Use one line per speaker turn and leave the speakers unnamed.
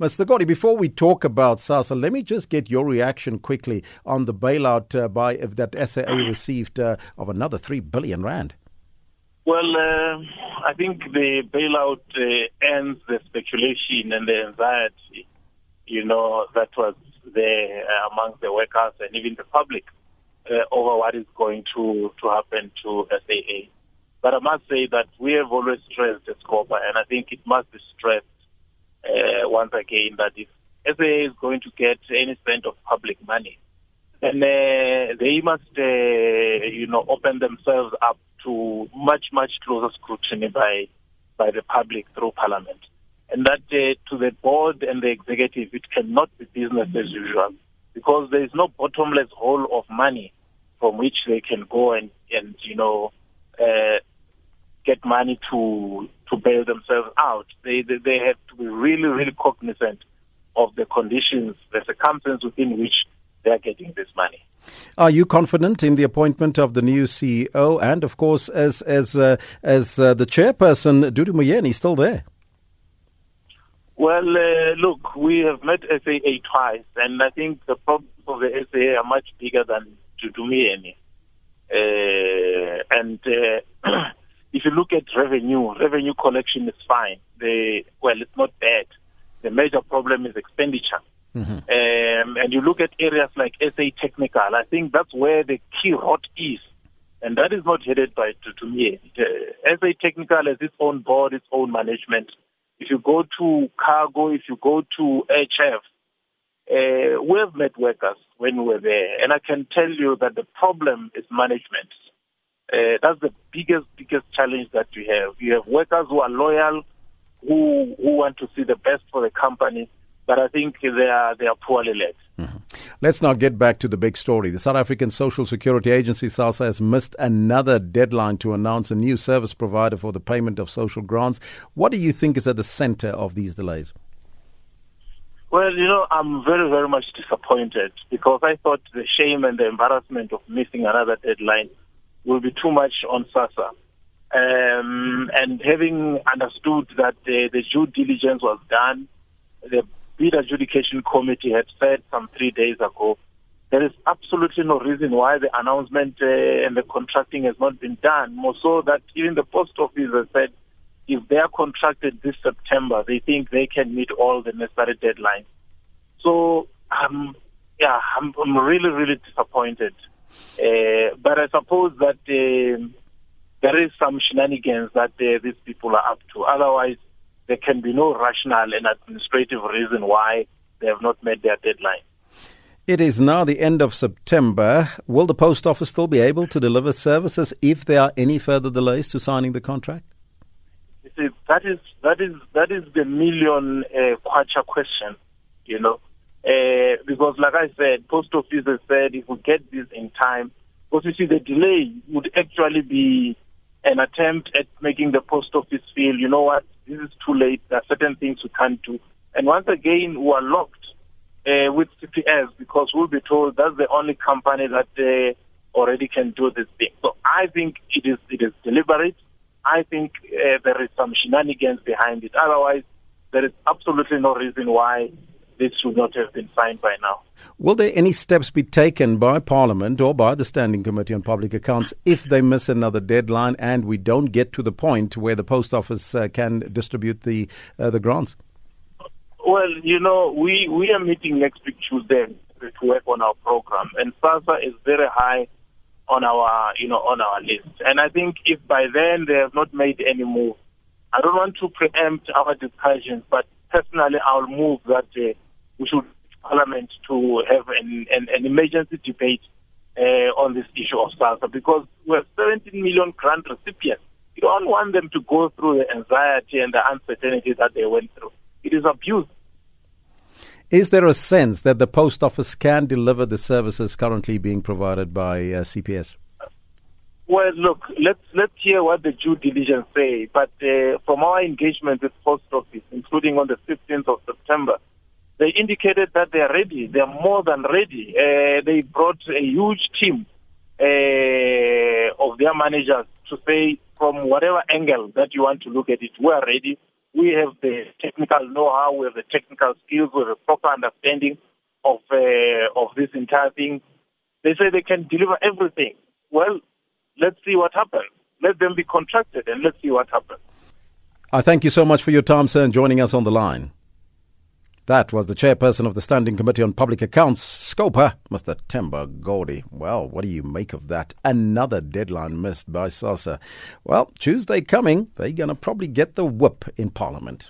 Mr. Godi, before we talk about SASSA, let me just get your reaction quickly on the bailout uh, by that SAA received uh, of another 3 billion rand.
Well, uh, I think the bailout uh, ends the speculation and the anxiety, you know, that was there among the workers and even the public uh, over what is going to, to happen to SAA. But I must say that we have always stressed Escopa, and I think it must be stressed uh, once again that if SAA is going to get any cent of public money, then uh, they must, uh, you know, open themselves up to much, much closer scrutiny by by the public through Parliament, and that uh, to the board and the executive, it cannot be business as usual because there is no bottomless hole of money from which they can go and and you know uh, get money to to bail themselves out. They, they they have to be really really cognizant of the conditions, the circumstances within which they are getting this money.
Are you confident in the appointment of the new CEO and, of course, as as uh, as uh, the chairperson, Dudu Myeni, still there?
Well, uh, look, we have met SAA twice, and I think the problems of the SAA are much bigger than Dudu Myeni. Uh, and uh, if you look at revenue, revenue collection is fine. The well, it's not bad. The major problem is expenditure. Mm-hmm. Um, and you look at areas like SA Technical, I think that's where the key rot is. And that is not headed by me. Uh, SA Technical has its own board, its own management. If you go to cargo, if you go to HF, uh, we have met workers when we were there, and I can tell you that the problem is management. Uh, that's the biggest, biggest challenge that we have. You have workers who are loyal, who who want to see the best for the company, but I think they are they are poorly led. Mm-hmm.
Let's now get back to the big story. The South African Social Security Agency SASSA has missed another deadline to announce a new service provider for the payment of social grants. What do you think is at the center of these delays?
Well, you know, I'm very, very much disappointed because I thought the shame and the embarrassment of missing another deadline will be too much on SASSA. Um, and having understood that uh, the due diligence was done, the bid adjudication committee had said some three days ago, there is absolutely no reason why the announcement uh, and the contracting has not been done. More so that even the post office has said if they are contracted this September, they think they can meet all the necessary deadlines. So, um, yeah, I'm, I'm really, really disappointed. Uh, but I suppose that uh, there is some shenanigans that uh, these people are up to. Otherwise, there can be no rational and administrative reason why they have not met their deadline.
It is now the end of September. Will the post office still be able to deliver services if there are any further delays to signing the contract?
You see, that is that is that is the million uh, kwacha question, you know. Uh, because, like I said, post office has said if we get this in time, because you see, the delay would actually be an attempt at making the post office feel, you know what, this is too late. There are certain things we can't do. And once again, we are locked uh, with CPS because we'll be told that's the only company that uh, already can do this thing. So I think it is it is deliberate. I think uh, there is some shenanigans behind it. Otherwise, there is absolutely no reason why this should not have been signed by now.
Will there any steps be taken by Parliament or by the Standing Committee on Public Accounts if they miss another deadline and we don't get to the point where the post office uh, can distribute the uh, the grants?
Well, you know, we, we are meeting next week Tuesday to work on our program, and SASSA is very high on our you know on our list. And I think if by then they have not made any move, I don't want to preempt our discussions, but personally, I'll move that. Uh, we should Parliament to have an, an, an emergency debate uh, on this issue of SASSA because we have 17 million grant recipients. You don't want them to go through the anxiety and the uncertainty that they went through. It is abuse.
Is there a sense that the post office can deliver the services currently being provided by uh, CPS?
Well, look, let's let's hear what the due diligence say. But uh, from our engagement with post office, including on the 15th of September, they indicated that they are ready. They are more than ready. Uh, they brought a huge team uh, of their managers to say, from whatever angle that you want to look at it, we are ready. We have the technical know-how, we have the technical skills, we have a proper understanding of uh, of this entire thing. They say they can deliver everything. Well, let's see what happens. Let them be contracted and let's see what happens.
I thank you so much for your time, sir, and joining us on the line. That was the chairperson of the Standing Committee on Public Accounts, Scopa, Mr. Themba Godi. Well, what do you make of that? Another deadline missed by SASSA. Well, Tuesday coming, they're going to probably get the whip in Parliament.